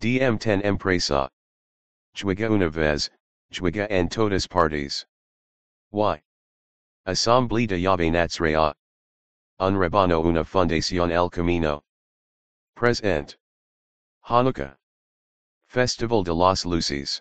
DM10 Empresa. Juega una vez, juega en todas partes. Y. Asamblea de. Un rebano una fundación el camino. Present. Hanukkah. Festival de las Luces.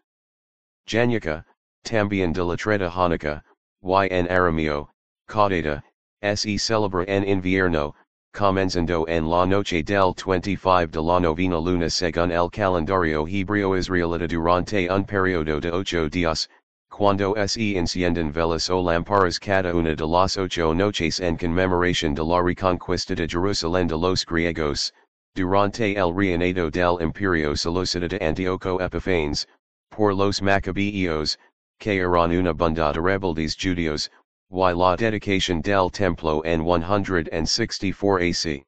Januka, también de la Treta Hanukkah, y en arameo, caudata, se celebra en invierno, comenzando en la noche del 25 de la novena luna según el calendario hebreo israelita durante un periodo de ocho días, cuando se encienden velas o lamparas cada una de las ocho noches en conmemoración de la reconquista de Jerusalén de los griegos, durante el reinado del imperio seleucida de Antíoco Epiphanes, por los Macabeos, que eran una banda de rebeldes judíos, y la dedicación del templo en 164 AC.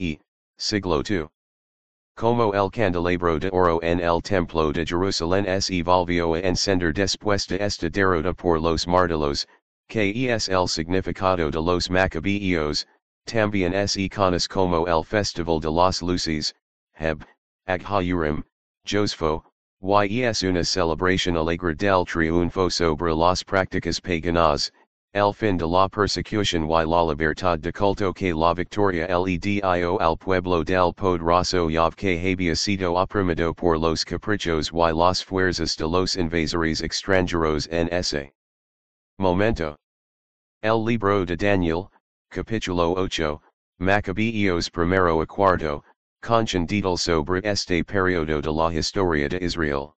E. Siglo II. Como el candelabro de oro en el templo de Jerusalén se volvió a encender después de esta derrota por los martelos, que es el significado de los Macabeos, también se conoce como el Festival de las Luces, Heb, Aghayurim, Josfo, y es una celebración alegre del triunfo sobre las prácticas paganas, el fin de la persecución y la libertad de culto que la victoria le dio al pueblo del poderoso Yav que había sido oprimido por los caprichos y las fuerzas de los invasores extranjeros en ese momento. El libro de Daniel, capítulo 8, Macabeos primero a cuarto, concendido sobre este periodo de la historia de Israel.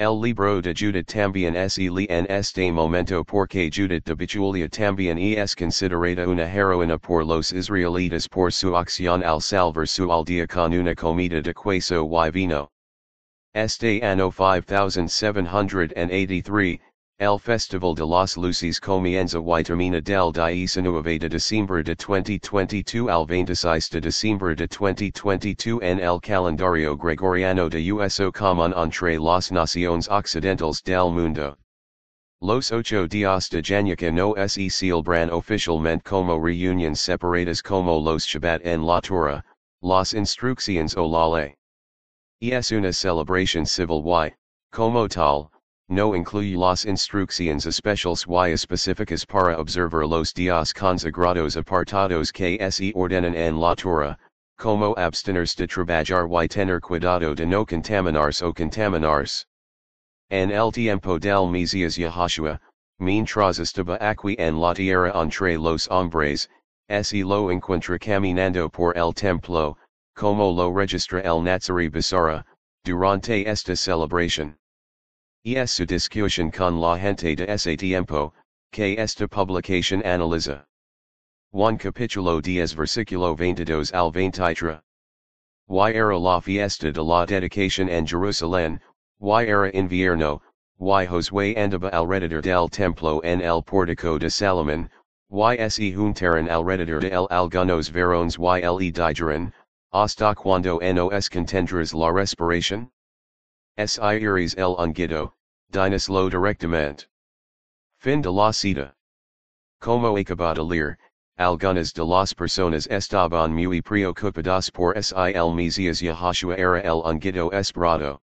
El libro de Judith también se lee en este momento porque Judith de Betulia también es considerada una heroína por los israelitas por su acción al salvar su aldea con una comida de queso y vino. Este año 5783, el Festival de las Luces comienza y termina del 19 de diciembre de 2022 al 26 de diciembre de 2022 en el calendario gregoriano de USO común entre las naciones occidentales del mundo. Los ocho días de Januca no se celebran oficialmente como reuniones separadas como los Shabbat en la Torah, las instrucciones o la ley. Es una celebración civil y, como tal, no incluye las instrucciones especiales y específicas para observar los días consagrados apartados que se ordenan en la Torah, como abstenerse de trabajar y tener cuidado de no contaminarse o contaminarse. En el tiempo del Mesías Yahashua, mientras estaba aquí en la tierra entre los hombres, se lo encuentra caminando por el templo, como lo registra el Nazari Basara, durante esta celebración. Es su discusión con la gente de ese tiempo, que esta publicación analiza. Juan capítulo 10 versículo 22 al 23. Y era la fiesta de la dedicación en Jerusalén, y era invierno, y Josué andaba alrededor del templo en el pórtico de Salomón, y se juntaron alrededor de el algunos varones y le dijeron, hasta cuando nos contendrás la respiración? Si iris el ungido, dinos lo directamente. Fin de la cita. Como acabada leer, algunas de las personas estaban muy preocupadas por si el Mesías Yahashua era el ungido esperado.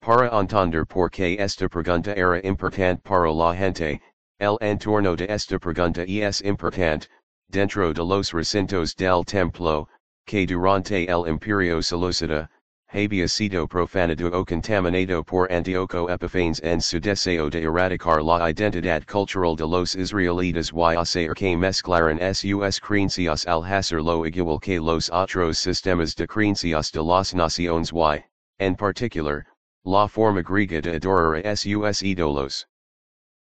Para entender por qué esta pregunta era importante para la gente, el entorno de esta pregunta es importante, dentro de los recintos del templo, que durante el imperio seleucida, había sido profanado o contaminado por Antíoco Epiphanes en su deseo de erradicar la identidad cultural de los israelitas y hacer que mezclaran sus creencias al hacerlo igual que los otros sistemas de creencias de las naciones y, en particular, la forma griega de adorar a sus ídolos.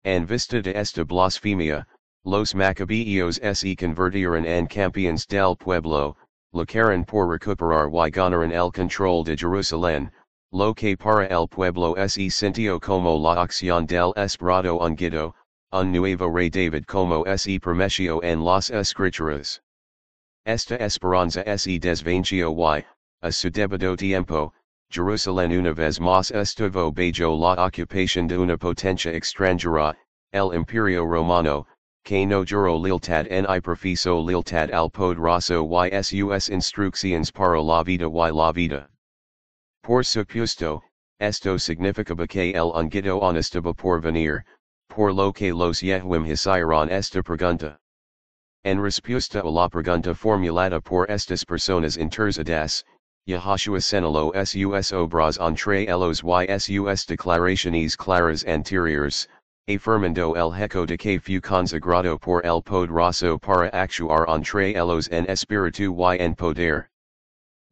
En vista de esta blasfemia, los macabeos se convirtieron en campeones del pueblo, lucharon por recuperar y ganaron el control de Jerusalén, lo que para el pueblo se sintió como la acción del esperado ungido, un nuevo rey David como se prometió en las escrituras. Esta esperanza se desvanció y, a su debido tiempo, Jerusalén una vez más estuvo bajo la ocupación de una potencia extranjera, el imperio romano, que no juro lealtad en i profiso lealtad al poderoso y sus instrucciones para la vida y la vida. por supuesto, esto significaba que el ungido honestaba por venir, por lo que los Yehuim hicieron esta pregunta. En respuesta a la pregunta formulada por estas personas interzadas, Yahushua señaló sus obras entre los ysus declaraciones claras anteriores, afirmando el hecho de que fu consagrado por el poderoso para actuar entre los en espíritu y en poder.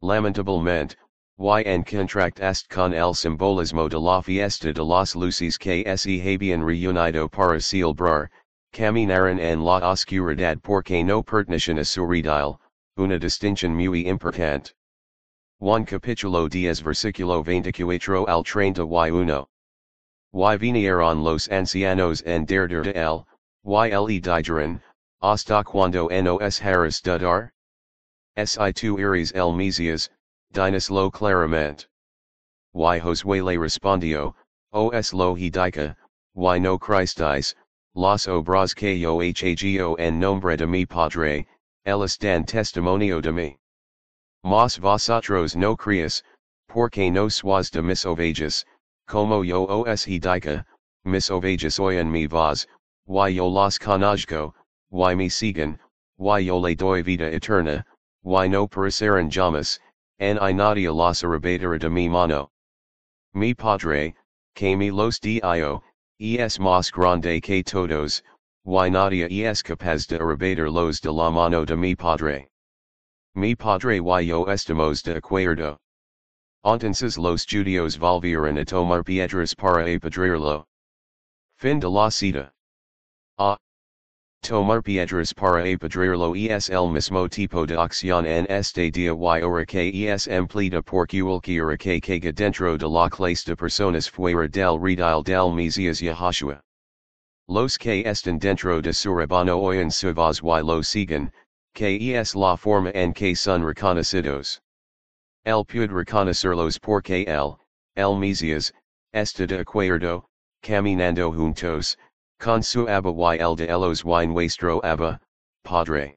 Lamentablemente, y en contract con el simbolismo de la fiesta de las luces que se habían reunido para celebrar, caminaron en la oscuridad porque no pertenecen a Suridile, una distinción muy importante. Juan capítulo 10 versículo 24 al 31. Y vinieron los ancianos en derder de él, y le dijeron, hasta cuando nos harás dudar? Si tu eres el Mesías, dinos lo claramente. Y Josué le respondió, oh, os lo dica, y no Christis, los obras que yo hago en nombre de mi Padre, ellos dan testimonio de mí. Mas vosotros no creas, porque no sois de mis ovejas, como yo os e dica, mis ovejas oyen mi voz, y yo las conozco, y me siguen, y yo le doy vida eterna, y no perecerán jamás, en i nadia las arrebatará de mi mano. Mi padre, que me los dio, es más grande que todos, y nadia es capaz de arrebatar los de la mano de mi padre. Mi padre y yo estamos de acuerdo. Entonces los judíos volvieron a tomar piedras para apedrearlo. Fin de la cita. A. Tomar piedras para apedrearlo es el mismo tipo de acción en este día y hora que es emplida por cualquiera que caiga dentro de la clase de personas fuera del redil del Mesías Yahushua. Los que están dentro de su rebaño oyen su voz y lo siguen, que es la forma en que son reconocidos. El puede reconocerlos porque el, el Mesías, está de acuerdo, caminando juntos, con su abba y el de elos y nuestro abba, Padre.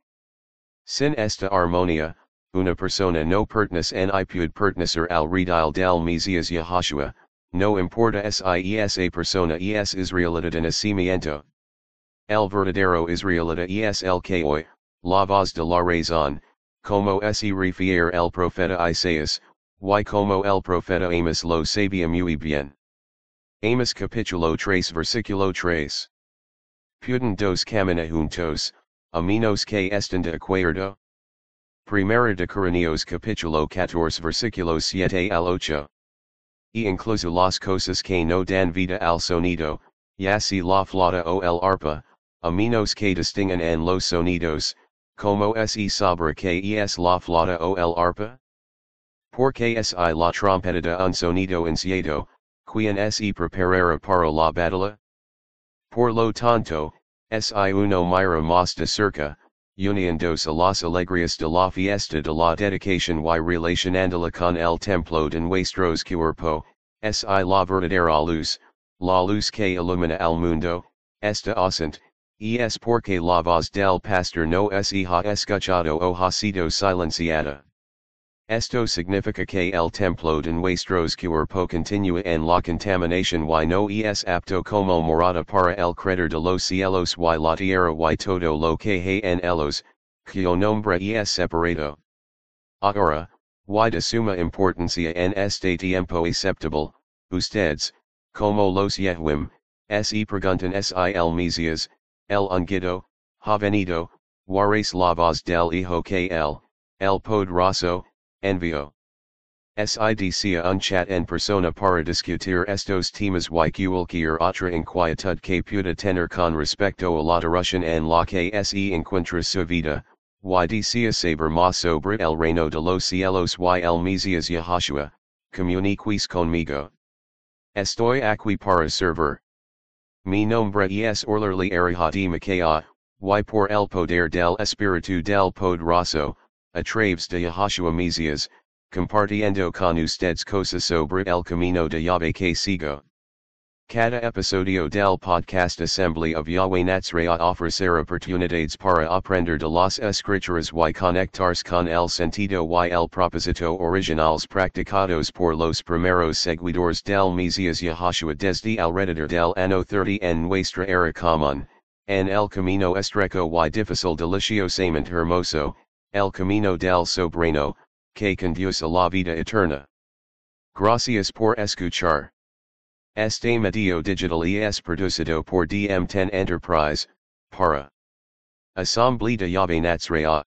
Sin esta armonía, una persona no pertenece en i puede pertenecer al redil del Mesías Yahushua, no importa si esa persona es israelita de nacimiento. El verdadero israelita es el que hoy, la voz de la razón, como se refiere el profeta Isaías, y como el profeta Amos lo sabía muy bien. Amos capítulo 3 versículo 3. Pueden dos caminar juntos, a menos que estén de acuerdo. Primera de Corintios capítulo 14 versículo 7 al 8. Y incluso las cosas que no dan vida al sonido, ya si la flauta o el arpa, a menos que distingan en los sonidos, como se sabrá que es la flauta o el arpa? por Porque si la trompeta un sonido incierto, quien se preparará para la batalla? Por lo tanto, si uno mira más de cerca, uniéndose a las alegrías de la fiesta de la dedicación y relacionándola con el templo de nuestros cuerpo, si la verdadera luz, la luz que ilumina al mundo, está ausente, es porque la voz del pastor no es ha escuchado o ha sido silenciada. Esto significa que el templo de nuestros cuerpo continúa en la contaminación y no es apto como morada para el creador de los cielos y la tierra y todo lo que hay en ellos, cuyo nombre es separado. Ahora, y de suma importancia en este tiempo aceptable, ustedes, como los Yehuim, se preguntan si el Mesías, el ungido, ha venido, juarez la voz del hijo que el, poderoso, envió. SIDC un chat en persona para discutir estos temas y cualquier otra inquietud que pueda tener con respecto a la Russian en la que se encuentra su vida, y saber más sobre el reino de los cielos y el Mesías Yahushua, comuniquis conmigo. Estoy aquí para servir. Mi nombre es Orlerly Arihati Makaya, y por el poder del Espíritu del Poderoso, a través de Yahushua Mesías, compartiendo con ustedes cosas sobre el camino de Yahweh que sigo. Cada episodio del podcast Assembly of Yahweh Natsrea ofrecer oportunidades para aprender de las escrituras y conectarse con el sentido y el propósito originales practicados por los primeros seguidores del Mesías Yahushua desde alrededor del ano 30 en nuestra era común, en el camino estrecho y difícil deliciosamente hermoso, el camino del sobrino, que conduce a la vida eterna. Gracias por escuchar. Este medio digital es producido por DM10 Enterprise, para Asamblea de Yahweh Natsrea.